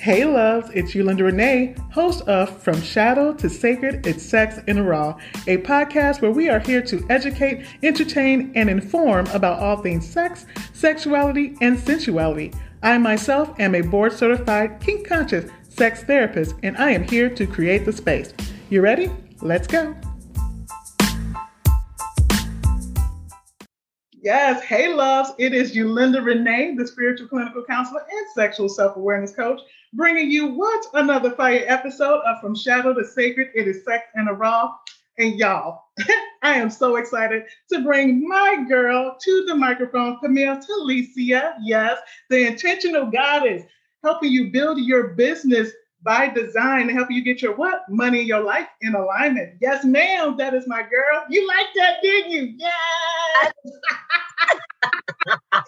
Hey loves, it's Yolanda Renee, host of From Shadow to Sacred, It's Sex in the Raw, a podcast where we are here to educate, entertain, and inform about all things sex, sexuality, and sensuality. I myself am a board certified kink conscious sex therapist, and I am here to create the space. You ready? Let's go. Yes, hey loves, it is Yolanda Renee, the spiritual clinical counselor and sexual self awareness coach, bringing you what another fire episode of From Shadow to Sacred. It is Sex in the Raw. And y'all, I am so excited to bring my girl to the microphone, Camille Talicia. Yes, the intentional goddess, helping you build your business by design to help you get your what money in your life in alignment. Yes, ma'am, that is my girl. You like that, didn't you? Yes.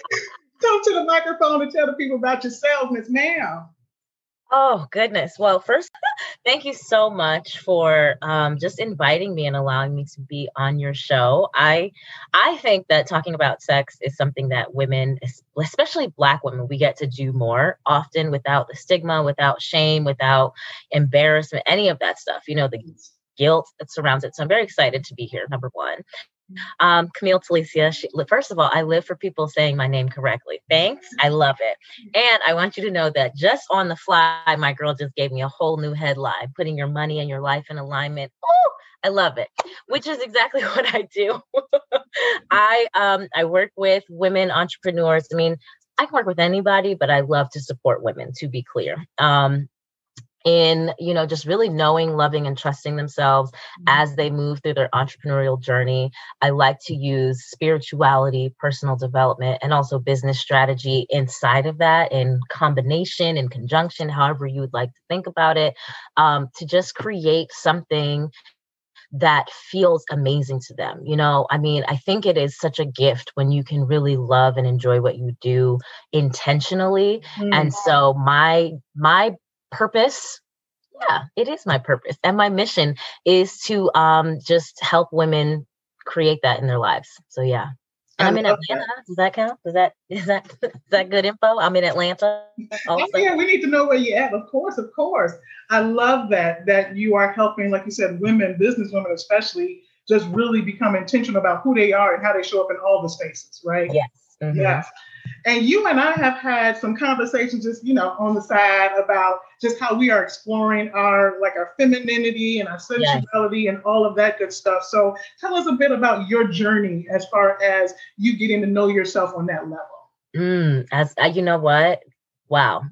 Come to the microphone and tell the people about yourself, Miss Ma'am. Oh, goodness. Well, first, thank you so much for um, just inviting me and allowing me to be on your show. I, I think that talking about sex is something that women, especially Black women, we get to do more often without the stigma, without shame, without embarrassment, any of that stuff, you know, the guilt that surrounds it. So I'm very excited to be here, number one. Um, Camille Talicia, she, first of all, I live for people saying my name correctly. Thanks. I love it. And I want you to know that just on the fly, my girl just gave me a whole new headline putting your money and your life in alignment. Oh, I love it, which is exactly what I do. I um, I work with women entrepreneurs. I mean, I can work with anybody, but I love to support women, to be clear. Um, in you know just really knowing loving and trusting themselves mm-hmm. as they move through their entrepreneurial journey i like to use spirituality personal development and also business strategy inside of that in combination in conjunction however you would like to think about it um, to just create something that feels amazing to them. You know, I mean, I think it is such a gift when you can really love and enjoy what you do intentionally. Mm-hmm. And so my my purpose yeah it is my purpose and my mission is to um just help women create that in their lives so yeah and I'm in Atlanta. That. Does that count? Does that is that is that good info? I'm in Atlanta. Also. Oh, yeah, we need to know where you're at. Of course, of course. I love that that you are helping, like you said, women, business women especially, just really become intentional about who they are and how they show up in all the spaces, right? Yes. Mm-hmm. Yes. And you and I have had some conversations just, you know, on the side about just how we are exploring our like our femininity and our sensuality yes. and all of that good stuff. So tell us a bit about your journey as far as you getting to know yourself on that level. Mm, as uh, you know what? Wow.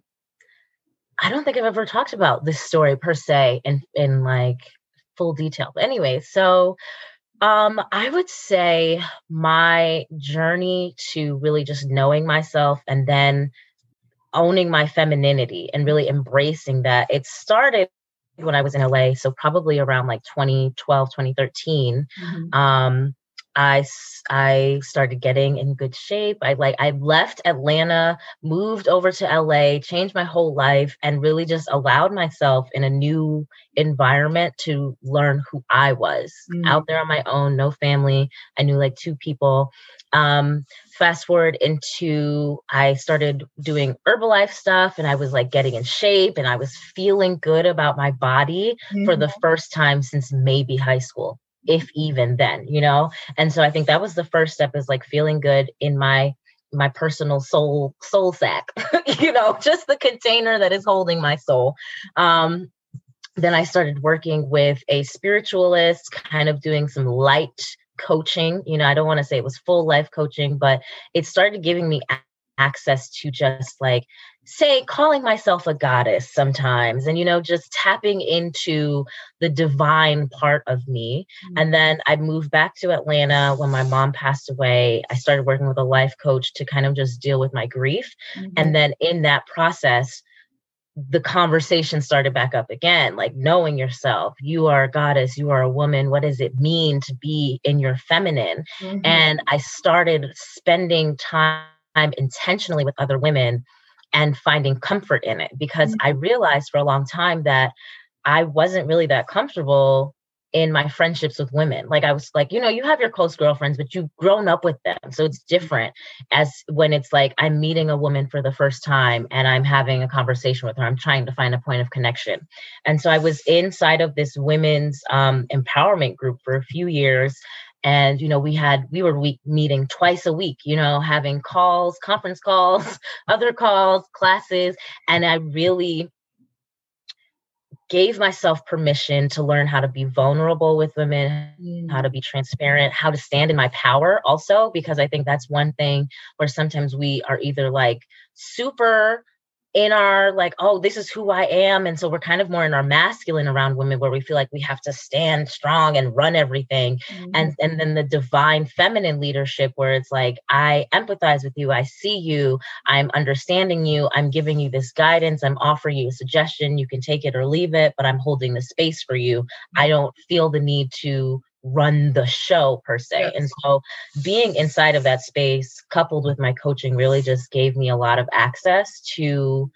I don't think I've ever talked about this story per se in in like full detail. But anyway, so um, I would say my journey to really just knowing myself and then owning my femininity and really embracing that. It started when I was in LA, so probably around like 2012, 2013. Mm-hmm. Um, I I started getting in good shape. I like I left Atlanta, moved over to LA, changed my whole life and really just allowed myself in a new environment to learn who I was. Mm. Out there on my own, no family. I knew like two people. Um fast forward into I started doing Herbalife stuff and I was like getting in shape and I was feeling good about my body mm. for the mm-hmm. first time since maybe high school if even then you know? And so i think that was the first step is like feeling good in my my personal soul soul sack you know just the container that is holding my soul. Um then i started working with a spiritualist kind of doing some light coaching you know i don't want to say it was full life coaching but it started giving me access to just like say calling myself a goddess sometimes and you know just tapping into the divine part of me. Mm-hmm. and then i moved back to atlanta when my mom passed away. I started working with a life coach to kind of just deal with my grief. Mm-hmm. and then in that process the conversation started back up again like knowing yourself. You are a goddess. You are a woman. What does it mean to be in your feminine? Mm-hmm. and i started spending time intentionally with other women and finding comfort in it because mm-hmm. I realized for a long time that I wasn't really that comfortable in my friendships with women. Like I was like, you know, you have your close girlfriends, but you've grown up with them. So it's different as when it's like I'm meeting a woman for the first time and I'm having a conversation with her. I'm trying to find a point of connection. And so I was inside of this women's um, empowerment group for a few years and you know we had we were week meeting twice a week you know having calls conference calls other calls classes and i really gave myself permission to learn how to be vulnerable with women, mm. how to be transparent, how to stand in my power also, because I think that's one thing where sometimes we are either like super in our like oh this is who i am. And so we're kind of more in our masculine around women where we feel like we have to stand strong and run everything. Mm-hmm. and and then the divine feminine leadership where it's like i empathize with you. I see you. I'm understanding you. I'm giving you this guidance. I'm offering you a suggestion. You can take it or leave it but i'm holding the space for you. I don't feel the need to run the show per se. Yes. And so being inside of that space coupled with my coaching really just gave me a lot of access to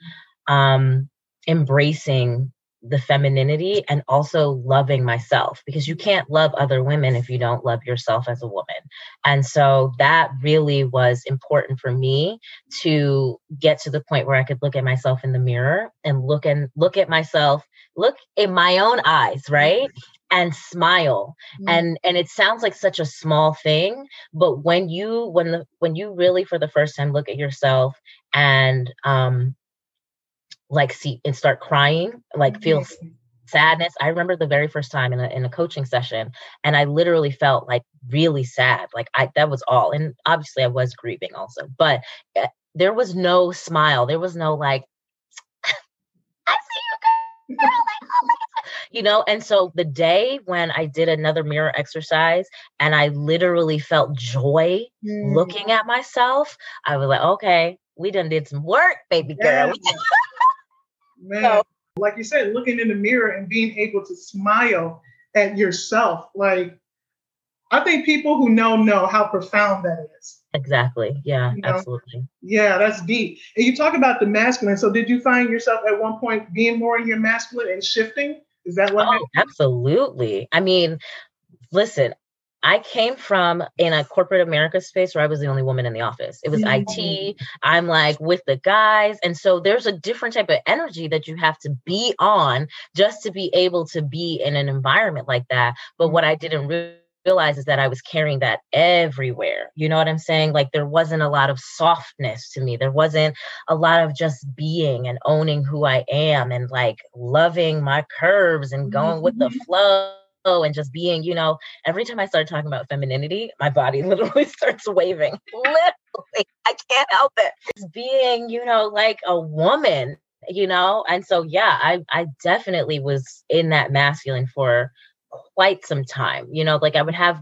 um embracing the femininity and also loving myself because you can't love other women if you don't love yourself as a woman. And so that really was important for me to get to the point where I could look at myself in the mirror and look and look at myself, look in my own eyes, right? And smile mm-hmm. and and it sounds like such a small thing but when you when the when you really for the first time look at yourself and um like see and start crying like feel mm-hmm. sadness i remember the very first time in a, in a coaching session and i literally felt like really sad like i that was all and obviously i was grieving also but uh, there was no smile there was no like i see you girl like oh my you know and so the day when i did another mirror exercise and i literally felt joy mm. looking at myself i was like okay we done did some work baby girl yeah. man so, like you said looking in the mirror and being able to smile at yourself like i think people who know know how profound that is exactly yeah you know? absolutely yeah that's deep and you talk about the masculine so did you find yourself at one point being more in your masculine and shifting is that what? Oh, absolutely. I mean, listen, I came from in a corporate America space where I was the only woman in the office. It was mm-hmm. IT. I'm like with the guys. And so there's a different type of energy that you have to be on just to be able to be in an environment like that. But what I didn't really realize is that I was carrying that everywhere. You know what I'm saying? Like there wasn't a lot of softness to me. There wasn't a lot of just being and owning who I am and like loving my curves and going with the mm-hmm. flow and just being, you know, every time I start talking about femininity, my body literally starts waving. literally, I can't help it. It's being, you know, like a woman, you know? And so yeah, I I definitely was in that masculine for quite some time. You know, like I would have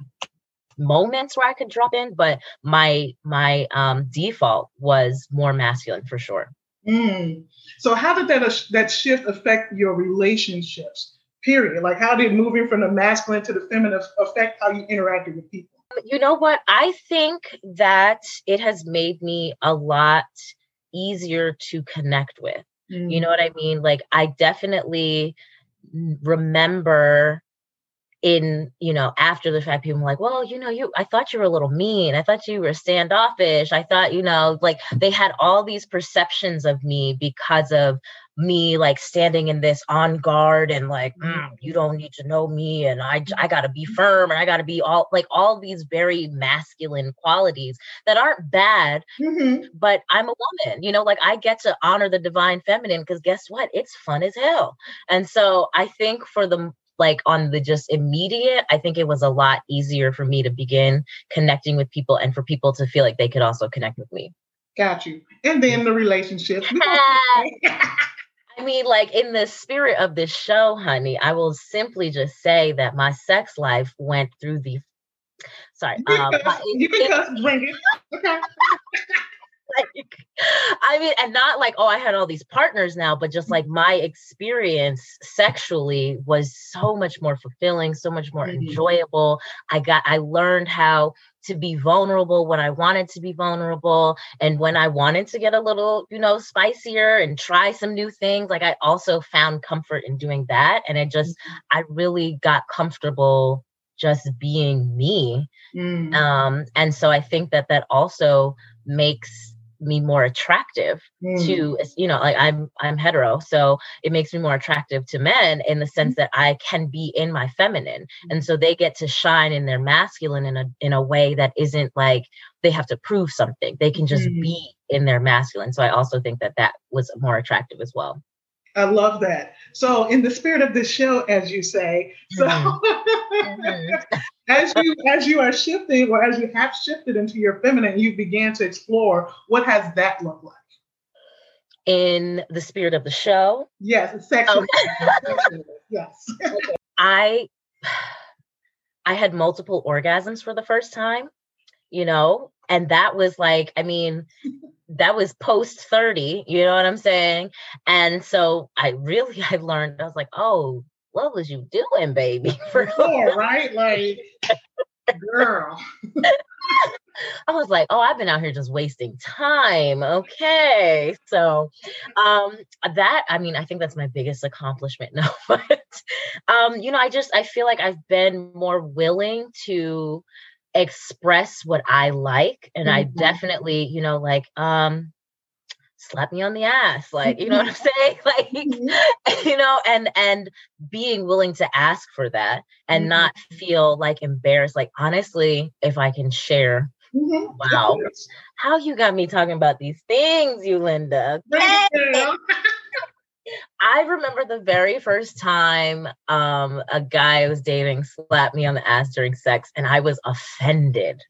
moments where I could drop in, but my my um default was more masculine for sure. Mm. So how did that uh, that shift affect your relationships? Period. Like how did moving from the masculine to the feminine affect how you interacted with people? You know what? I think that it has made me a lot easier to connect with. Mm. You know what I mean? Like I definitely remember in you know after the fact people were like well you know you i thought you were a little mean. I thought you were standoffish. I thought you know like they had all these perceptions of me because of me like standing in this on guard and like mm, you don't need to know me and i i got to be firm and i got to be all like all these very masculine qualities that aren't bad mm-hmm. but i'm a woman you know like i get to honor the divine feminine because guess what? It's fun as hell. And so i think for the like on the just immediate, I think it was a lot easier for me to begin connecting with people and for people to feel like they could also connect with me. Got you. And then the relationship. I mean, like in the spirit of this show, honey, I will simply just say that my sex life went through the. Sorry, you can um, cuss, you can cuss, bring it. Okay. like, I mean, and not like, oh, I had all these partners now, but just like my experience sexually was so much more fulfilling, so much more mm-hmm. enjoyable. I got, I learned how to be vulnerable when I wanted to be vulnerable. And when I wanted to get a little, you know, spicier and try some new things, like I also found comfort in doing that. And I just, mm-hmm. I really got comfortable just being me. Mm. Um, and so I think that that also makes me more attractive mm. to you know like i'm i'm hetero so it makes me more attractive to men in the sense that i can be in my feminine and so they get to shine in their masculine in a in a way that isn't like they have to prove something they can just mm. be in their masculine so i also think that that was more attractive as well I love that. So, in the spirit of this show, as you say, so mm-hmm. as you as you are shifting, or as you have shifted into your feminine, you began to explore. What has that looked like? In the spirit of the show, yes, sexual. Okay. yes, I I had multiple orgasms for the first time. You know, and that was like, I mean that was post 30 you know what i'm saying and so i really i learned i was like oh what was you doing baby for sure right like girl I was like, oh, I've been out here just wasting time. Okay. So um that I mean, I think that's my biggest accomplishment. No, but um, you know, I just I feel like I've been more willing to express what I like. And mm-hmm. I definitely, you know, like, um, slap me on the ass like you know what i'm saying like mm-hmm. you know and and being willing to ask for that and mm-hmm. not feel like embarrassed like honestly if i can share mm-hmm. wow how you got me talking about these things Yolanda I remember the very first time um, a guy I was dating slapped me on the ass during sex, and I was offended.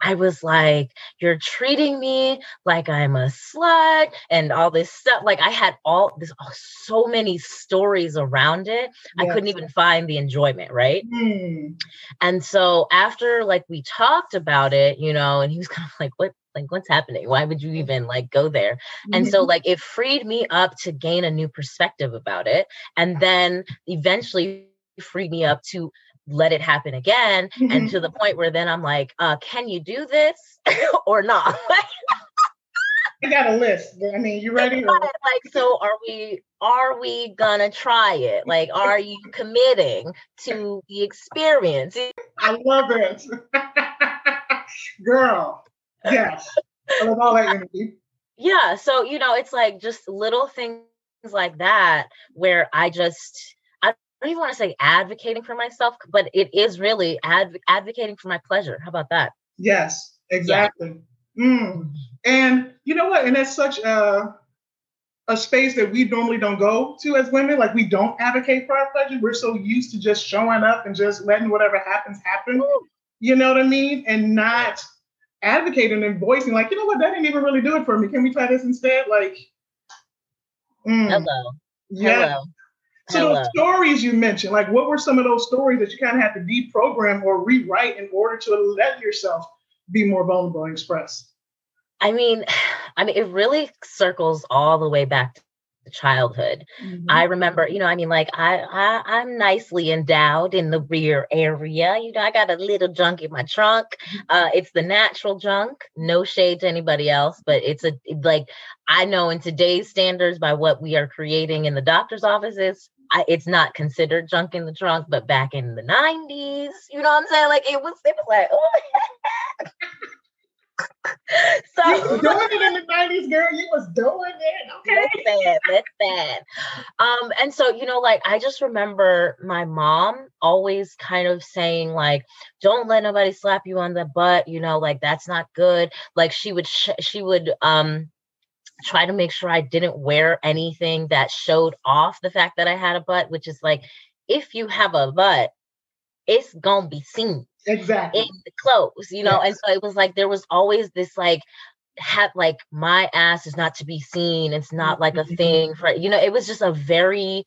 I was like, you're treating me like I'm a slut and all this stuff. Like I had all this, oh, so many stories around it. I couldn't even find the enjoyment. Right. Mm. And so after like we talked about it, you know, and he was kind of like, what, like what's happening why would you even like go there mm-hmm. and so mm-hmm. like it freed me up to gain a new perspective about it and then eventually freed me up to let it happen again mm-hmm. and to the point where then i'm like uh can you do this or not I got a list. I mean, you ready? Or? Like, so are we? Are we gonna try it? Like, are you committing to the experience? I love it, girl. Yes. I love all that energy. Yeah. So, you know, it's like just little things like that where I just, I don't even want to say advocating for myself, but it is really adv- advocating for my pleasure. How about that? Yes, exactly. Yeah. Mm. And you know what? And that's such a, a space that we normally don't go to as women. Like we don't advocate for our pleasure. We're so used to just showing up and just letting whatever happens happen. You know what I mean? And not advocating and voicing, like, you know what, that didn't even really do it for me. Can we try this instead? Like, mm. hello. Yeah. Hello. So Hello. those stories you mentioned, like what were some of those stories that you kind of had to deprogram or rewrite in order to let yourself be more vulnerable and express? I mean, I mean, it really circles all the way back childhood. Mm-hmm. I remember, you know, I mean, like I, I I'm nicely endowed in the rear area. You know, I got a little junk in my trunk. Mm-hmm. Uh, it's the natural junk. No shade to anybody else, but it's a like I know in today's standards by what we are creating in the doctor's offices. I, it's not considered junk in the trunk, but back in the 90s, you know what I'm saying? Like it was, it was like, oh, so you was doing it in the 90s, girl. You was doing it. Okay. Listen, listen. Um, and so, you know, like I just remember my mom always kind of saying, like, don't let nobody slap you on the butt, you know, like that's not good. Like she would sh- she would um try to make sure I didn't wear anything that showed off the fact that I had a butt, which is like if you have a butt, it's gonna be seen exactly in the clothes, you know. Yes. And so it was like there was always this like had like my ass is not to be seen. It's not like a thing mm-hmm. for you know. It was just a very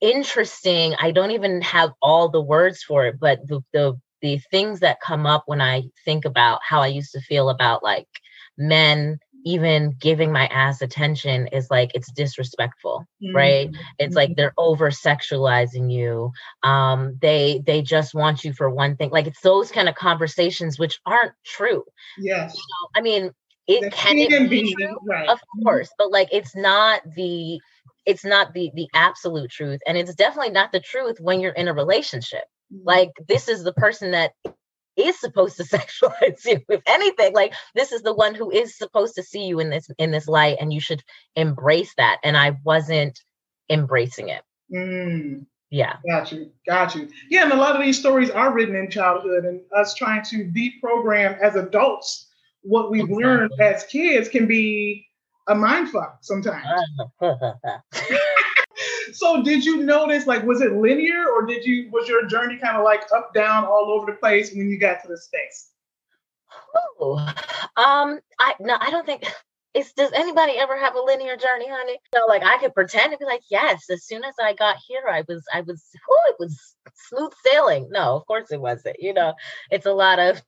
interesting. I don't even have all the words for it, but the the the things that come up when I think about how I used to feel about like men even giving my ass attention is like it's disrespectful mm-hmm. right it's mm-hmm. like they're over sexualizing you um they they just want you for one thing like it's those kind of conversations which aren't true yes you know, i mean it the can it be, be true right. of mm-hmm. course but like it's not the it's not the the absolute truth and it's definitely not the truth when you're in a relationship mm-hmm. like this is the person that is supposed to sexualize you if anything like this is the one who is supposed to see you in this in this light and you should embrace that and i wasn't embracing it mm. yeah got you got you yeah and a lot of these stories are written in childhood and us trying to deprogram as adults what we've learned as kids can be a mind fuck sometimes. So did you notice like was it linear or did you was your journey kind of like up down all over the place when you got to the states? Oh um i no i don't think it's does anybody ever have a linear journey honey? So like i could pretend to be like yes as soon as i got here i was i was oh it was smooth sailing. No of course it wasn't you know? It's a lot of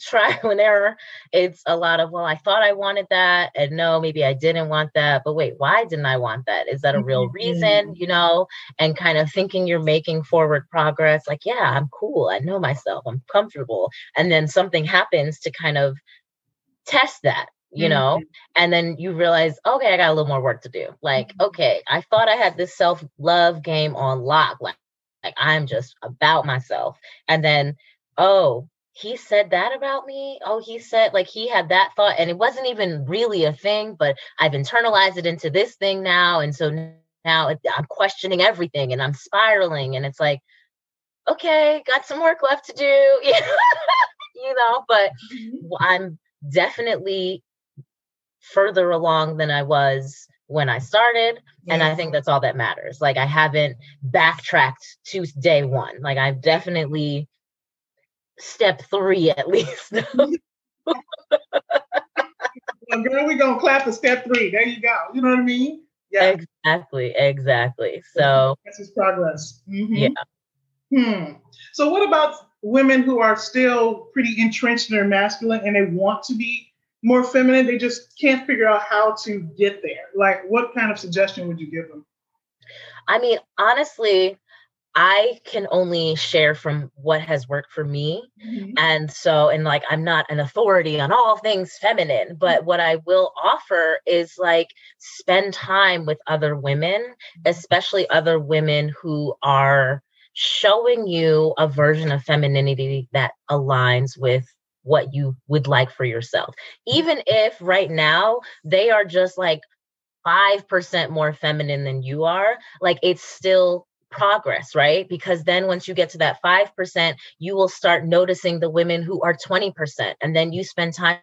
trial and error. It's a lot of, well, I thought I wanted that, and no, maybe I didn't want that. But wait, why didn't I want that? Is that a real reason? Mm-hmm. You know, and kind of thinking you're making forward progress. Like, yeah, I'm cool. I know myself. I'm comfortable. And then something happens to kind of test that you know mm-hmm. and then you realize okay i got a little more work to do like mm-hmm. okay i thought i had this self love game on lock like, like i'm just about myself and then oh he said that about me. Oh, he said like he had that thought, and it wasn't even really a thing, but I've internalized it into this thing now. And so now I'm questioning everything and I'm spiraling. And it's like, okay, got some work left to do, you know, but mm-hmm. I'm definitely further along than I was when I started. Yeah. And I think that's all that matters. Like I haven't backtracked to day one. Like I've definitely step three at least. well, girl, we're gonna clap for step three. There you go. You know what I mean? Yeah. Exactly. Exactly. So this is progress. Mm-hmm. Yeah. Hmm. So what about women who are still pretty entrenched in their masculine and they want to be more feminine? They just can't figure out how to get there. Like, what kind of suggestion would you give them? I mean, honestly, I can only share from what has worked for me. Mm-hmm. And so, and like, I'm not an authority on all things feminine, but mm-hmm. what I will offer is like spend time with other women, mm-hmm. especially other women who are showing you a version of femininity that aligns with what you would like for yourself. Mm-hmm. Even if right now they are just like 5% more feminine than you are, like it's still progress, right? Because then once you get to that 5%, you will start noticing the women who are 20%. And then you spend time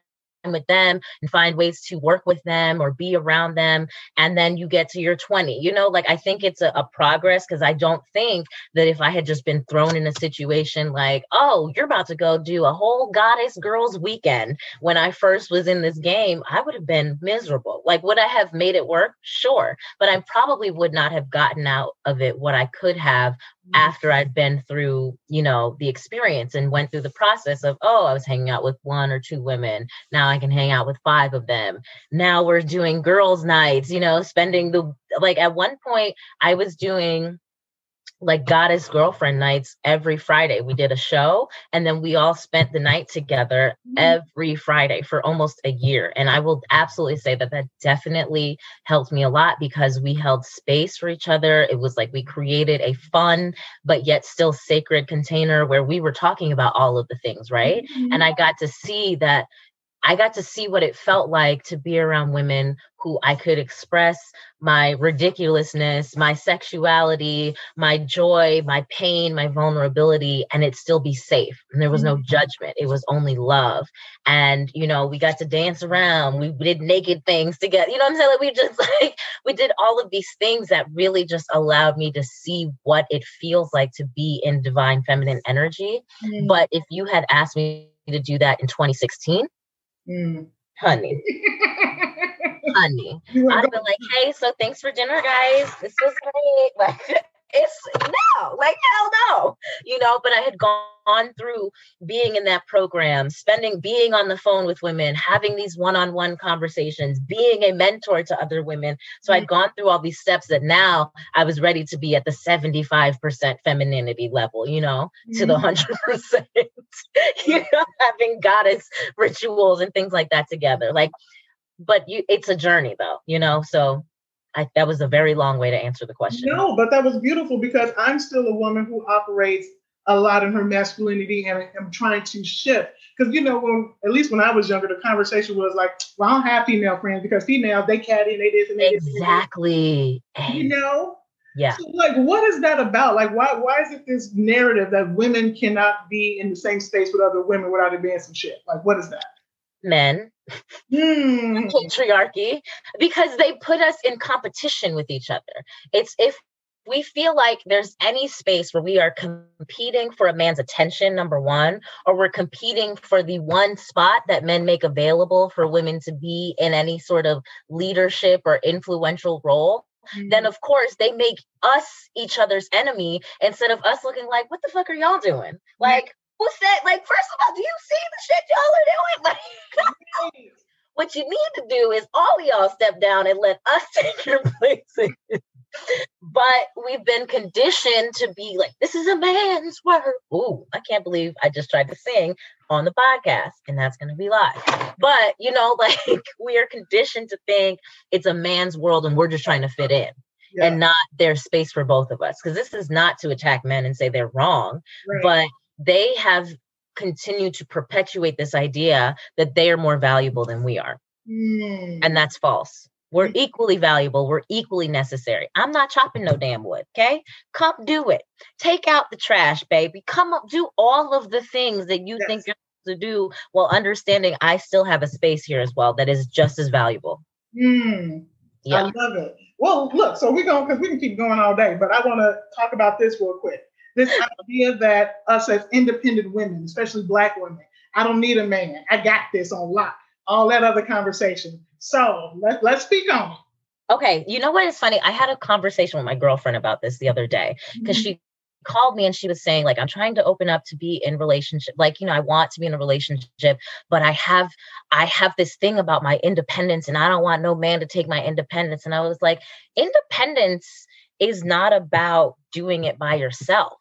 with them and find ways to work with them or be around them and then you get to your 20 you know like i think it's a, a progress because i don't think that if i had just been thrown in a situation like oh you're about to go do a whole goddess girls weekend when i first was in this game i would have been miserable. Like would i have made it work? Sure but i probably would not have gotten out of it what i could have Mm-hmm. after I'd been through, you know, the experience and went through the process of, oh, I was hanging out with one or two women. Now I can hang out with five of them. Now we're doing girls' nights, you know, spending the, like at one point I was doing like goddess girlfriend nights every Friday. We did a show and then we all spent the night together mm-hmm. every Friday for almost a year. And I will absolutely say that that definitely helped me a lot because we held space for each other. It was like we created a fun but yet still sacred container where we were talking about all of the things, right? Mm-hmm. And I got to see that I got to see what it felt like to be around women who I could express my ridiculousness, my sexuality, my joy, my pain, my vulnerability, and it still be safe. And there was no mm-hmm. judgment. It was only love. And, you know, we got to dance around. We did naked things together. You know what I'm saying? Like we just like, we did all of these things that really just allowed me to see what it feels like to be in divine feminine energy. Mm-hmm. But if you had asked me to do that in 2016, Mm. Honey. Honey. I'd been like, hey, so thanks for dinner, guys. This was great. Like it's no, like hell no, you know. But I had gone through being in that program, spending, being on the phone with women, having these one on one conversations, being a mentor to other women. So mm-hmm. I'd gone through all these steps that now I was ready to be at the 75% femininity level, you know, mm-hmm. to the 100%, mm-hmm. you know, having goddess rituals and things like that together. Like, but you, it's a journey though, you know, so I, that was a very long way to answer the question. No, but that was beautiful because I'm still a woman who operates a lot in her masculinity and I'm trying to shift. Because you know, when at least when I was younger, the conversation was like, "Well, I don't have female friends because females they caddy and they this and they exactly." You know. Yeah. So, like, what is that about? Like, why why is it this narrative that women cannot be in the same space with other women without it being some shit? Like, what is that? Men mm. patriarchy because they put us in competition with each other. It's if we feel like there's any space where we are competing for a man's attention, number one, or we're competing for the one spot that men make available for women to be in any sort of leadership or influential role, mm-hmm. then of course they make us each other's enemy instead of us looking like, what the fuck are y'all doing? Like, who said, like, first of all, do you see the shit y'all are doing? Like, what you need to do is all y'all step down and let us take your places. but we've been conditioned to be like, this is a man's work. Ooh, I can't believe I just tried to sing on the podcast, and that's going to be live. But, you know, like we are conditioned to think it's a man's world and we're just trying to fit in. Yeah. And not there's space for both of us. Because this is not to attack men and say they're wrong, right. but they have continued to perpetuate this idea that they are more valuable than we are. Mm. And that's false. We're mm. equally valuable. We're equally necessary. I'm not chopping no damn wood. Okay. Come do it. Take out the trash, baby. Come up, do all of the things that you yes. think you're supposed to do while understanding I still have a space here as well that is just as valuable. Mm. Yeah. I love it. Well, look, so we're going because we can keep going all day, but I want to talk about this real quick. This idea that us as independent women, especially black women, I don't need a man. I got this on lock all that other conversation. So let, let's speak on it. Okay. You know what is funny? I had a conversation with my girlfriend about this the other day because mm-hmm. she called me and she was saying like i'm trying to open up to be in relationship like you know i want to be in a relationship but i have i have this thing about my independence and i don't want no man to take my independence and i was like independence is not about doing it by yourself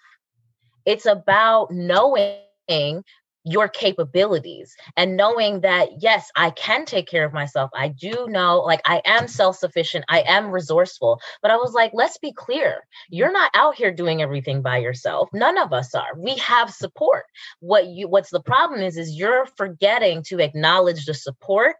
it's about knowing your capabilities and knowing that yes i can take care of myself. I do know like i am self-sufficient. I am resourceful. But i was like let's be clear. You're not out here doing everything by yourself. None of us are. We have support. What you what's the problem is is you're forgetting to acknowledge the support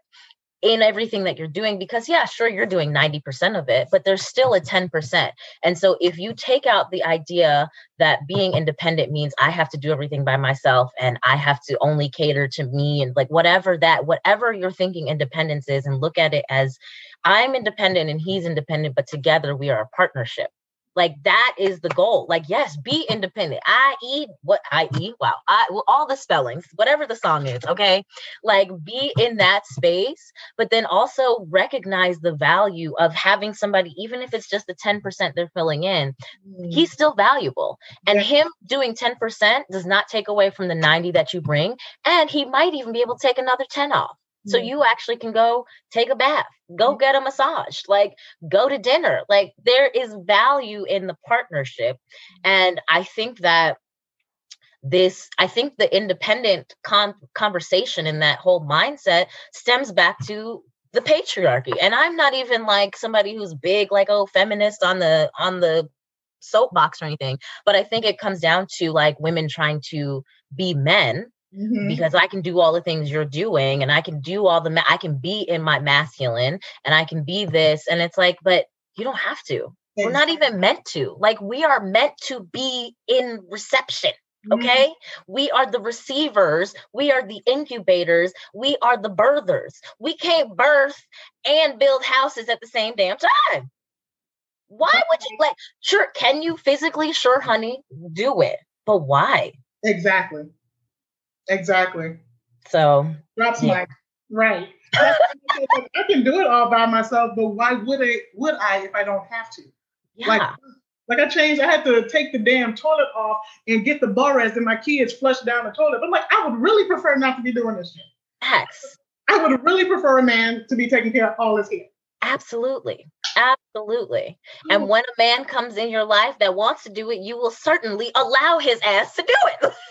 in everything that you're doing because yeah sure you're doing 90% of it but there's still a mm-hmm. 10% and so if you take out the idea that being independent means i have to do everything by myself and i have to only cater to me and like whatever that whatever you're thinking independence is and look at it as i'm independent and he's independent but together we are a partnership like that is the goal. Like, yes, be independent. I eat what I eat. Wow. I well, all the spellings, whatever the song is, okay? Like be in that space, but then also recognize the value of having somebody, even if it's just the 10% they're filling in, mm. he's still valuable. And yeah. him doing 10% does not take away from the 90 that you bring. And he might even be able to take another 10 off. So you actually can go take a bath, go get a massage, like go to dinner. Like there is value in the partnership. And I think that this i think the independent con- conversation in that whole mindset stems back to the patriarchy and i'm not even like somebody who's big like oh feminist on the on the soapbox or anything but i think it comes down to like women trying to be men Mm-hmm. because I can do all the things you're doing and I can do all the ma- I can be in my masculine and I can be this and it's like but you don't have to. Exactly. We're not even meant to. Like we are meant to be in reception. Okay? Mm-hmm. We are the receivers, we are the incubators, we are the birthers. We can't birth and build houses at the same damn time. Why would you like sure can you physically sure honey do it but why exactly Exactly. So drops yeah. right. I can do it all by myself, but why would I would I if I don't have to? Yeah. Like Like I changed, I had to take the damn toilet off and get the Borax and my kids flushed down the toilet. But like, I would really prefer not to be doing this shit. Facts. I would really prefer a man to be taking care of all his hair. Absolutely. Absolutely. And Mm. when a man comes in your life that wants to do it, you will certainly allow his ass to do it.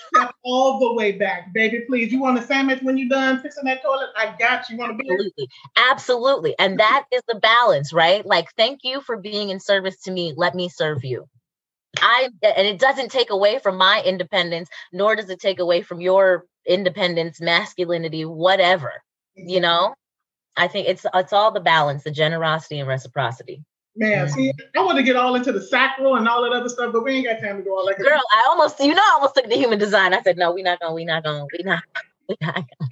All the way back, baby. Please. You want a sandwich when you're done fixing that toilet? I got you. You want a beer? Absolutely. Absolutely. And that is the balance, right? Like, thank you for being in service to me. Let me serve you. I and it doesn't take away from my independence, nor does it take away from your independence, masculinity, whatever. You know? I think it's it's all the balance, the generosity and reciprocity. Man, see, I want to get all into the sacral and all that other stuff, but we ain't got time to go all that. Girl, I almost, you know, I almost took the human design. I said, no, we're not gonna, we're not gonna, we're not, we're not gonna.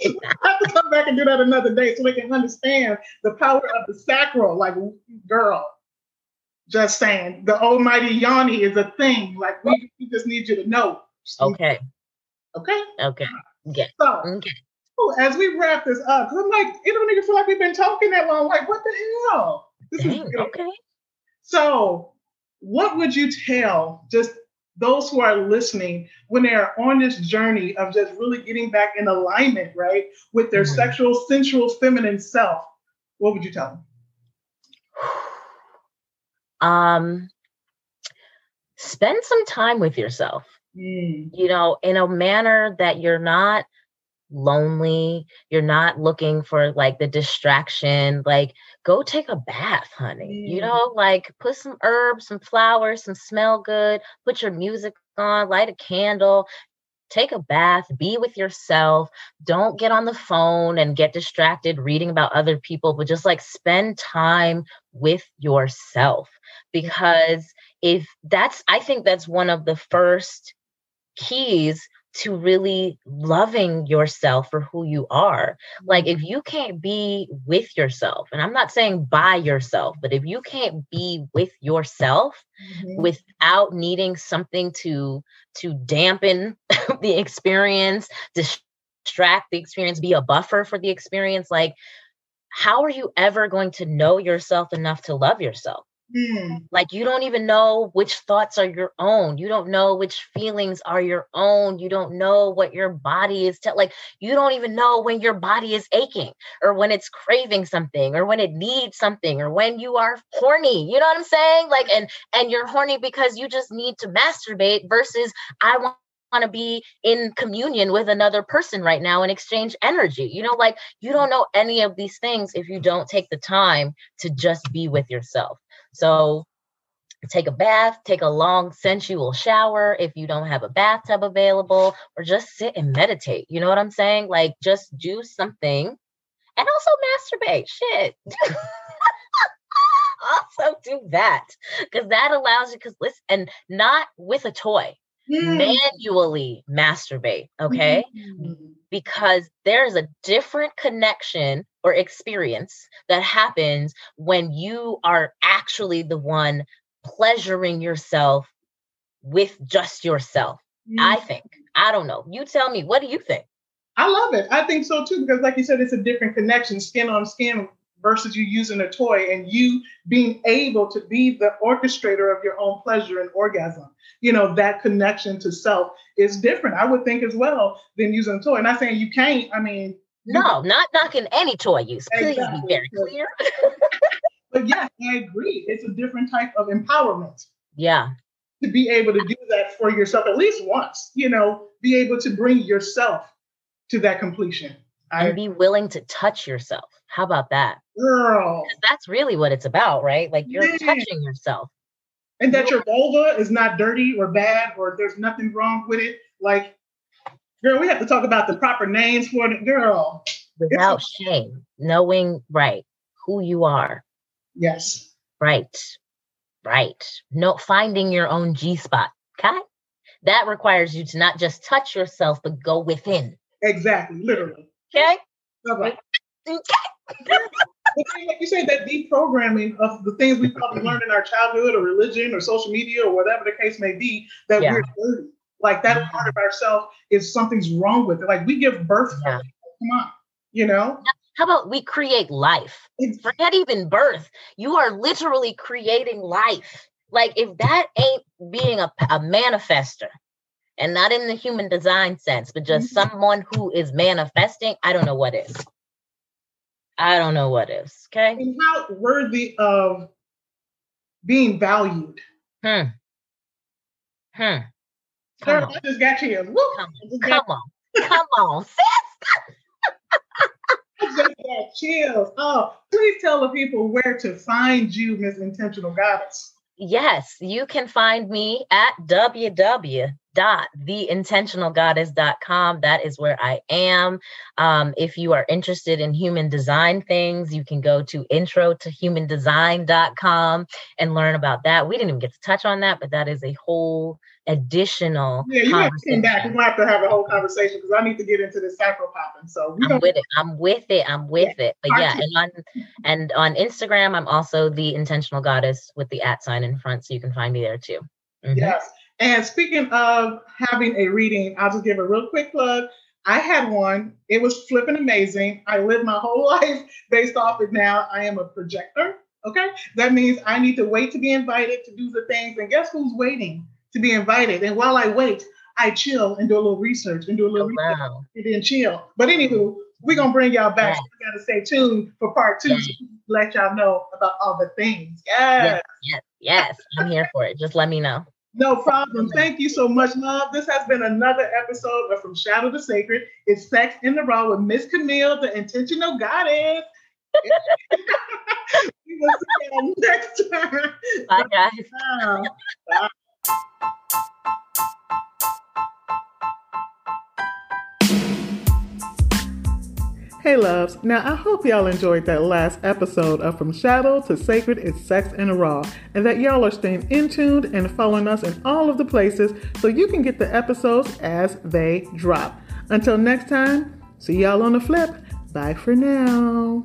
I have to come back and do that another day so we can understand the power of the sacral. Like, girl, just saying, the almighty yoni is a thing. Like, we, we just need you to know. Okay, Okay. okay, yeah, So, okay. as we wrap this up, I'm like, it don't even feel like we've been talking that long. Like, what the hell? This is Dang, beautiful. okay. So, what would you tell just those who are listening when they are on this journey of just really getting back in alignment, right, with their Mhm. sexual, sensual, feminine self? What would you tell them? Um, spend some time with yourself. Mm, you know, in a manner that you're not lonely, you're not looking for like the distraction. Like, go take a bath, honey. You Mm. know, like put some herbs, some flowers, some smell good, put your music on, light a candle, take a bath, be with yourself. Don't get on the phone and get distracted reading about other people, but just like spend time with yourself. Because if that's, I think that's one of the first keys to really loving yourself for who you are. Like, if you can't be with yourself, and I'm not saying by yourself, but if you can't be with yourself mhm. without needing something to to dampen the experience, distract the experience, be a buffer for the experience, like how are you ever going to know yourself enough to love yourself? Mm, Like you don't even know which thoughts are your own. You don't know which feelings are your own. You don't know what your body is te- like you don't even know when your body is aching or when it's craving something or when it needs something or when you are horny. You know what I'm saying? Like and and you're horny because you just need to masturbate versus I want want to be in communion with another person right now and exchange energy. You know, like you don't know any of these things if you don't take the time to just be with yourself. So take a bath, take a long sensual shower if you don't have a bathtub available, or just sit and meditate. You know what I'm saying? Like just do something and also masturbate. Shit. also do that because that allows you because listen and not with a toy mm, manually masturbate okay mm. because there's a different connection or experience that happens when you are actually the one pleasuring yourself with just yourself. I Mm. think. I don't know. You tell me, what do you think? I love it. I think so too, because like you said, it's a different connection, skin on skin versus you using a toy and you being able to be the orchestrator of your own pleasure and orgasm. You know, that connection to self is different, I would think, as well, than using a toy. And I'm not saying you can't, I mean, No, not knocking any toy use. Please Exactly. be very clear. but yes, I agree. It's a different type of empowerment yeah. to be able to do that for yourself at least once, you know, be able to bring yourself to that completion. And I be willing to touch yourself. How about that? Girl. That's really what it's about, right? Like you're Man. touching yourself. and that your vulva is not dirty or bad or there's nothing wrong with it. Like, girl, we have to talk about the proper names for it. Girl, without shame, knowing right who you are, yes. right, right. No, finding your own G spot. Okay, that requires you to not just touch yourself, but go within. Exactly, literally. Okay, right. okay. Like you say, that deprogramming of the things we probably learned in our childhood or religion or social media or whatever the case may be, that Yeah. we're dirty. Like that Mhm. part of ourselves is something's wrong with it. Like we give birth. to Yeah. Come on, you know. How about we create life? It's- Forget even birth. You are literally creating life. Like if that ain't being a, a manifester, and not in the human design sense, but just mm-hmm. someone who is manifesting, I don't know what is. I don't know what is. Okay. And how worthy of being valued. Hmm. Hmm. Come on. I just got chills. Woo. Come, on. Come on. Come on, sis. I just got chills. Oh, please tell the people where to find you, Miss Intentional Goddess. Yes, you can find me at www dot theintentionalgoddess.com that is where i am. Um, if you are interested in human design things you can go to intro to human humandesign.com and learn about that. We didn't even get to touch on that but that is a whole additional yeah you have to come back. we're gonna have to have a whole conversation because i need to get into this cycle popping so i'm with it. I'm with it. I'm with yeah. it. But yeah and on and on instagram i'm also the intentional goddess with the at sign in front so you can find me there too. Mm-hmm. yes and speaking of having a reading, I'll just give a real quick plug. I had one. It was flipping amazing. I lived my whole life based off it now. I am a projector. Okay. That means I need to wait to be invited to do the things. And guess who's waiting to be invited? And while I wait, I chill and do a little research and do a little oh, research wow. and then chill. But anywho, we're gonna bring y'all back. You gotta stay tuned for part two let y'all know about all the things. Yes. yes, yes, I'm here for it. Just let me know. No problem. Thank you so much, love. This has been another episode of From Shadow to Sacred. It's Sex in the Raw with Miss Camille, the intentional goddess. we will see you next time. Bye, guys. Bye. Hey loves, now I hope y'all enjoyed that last episode of From Shadow to Sacred It's Sex and Raw, and that y'all are staying in tuned and following us in all of the places so you can get the episodes as they drop. Until next time, see y'all on the flip. Bye for now.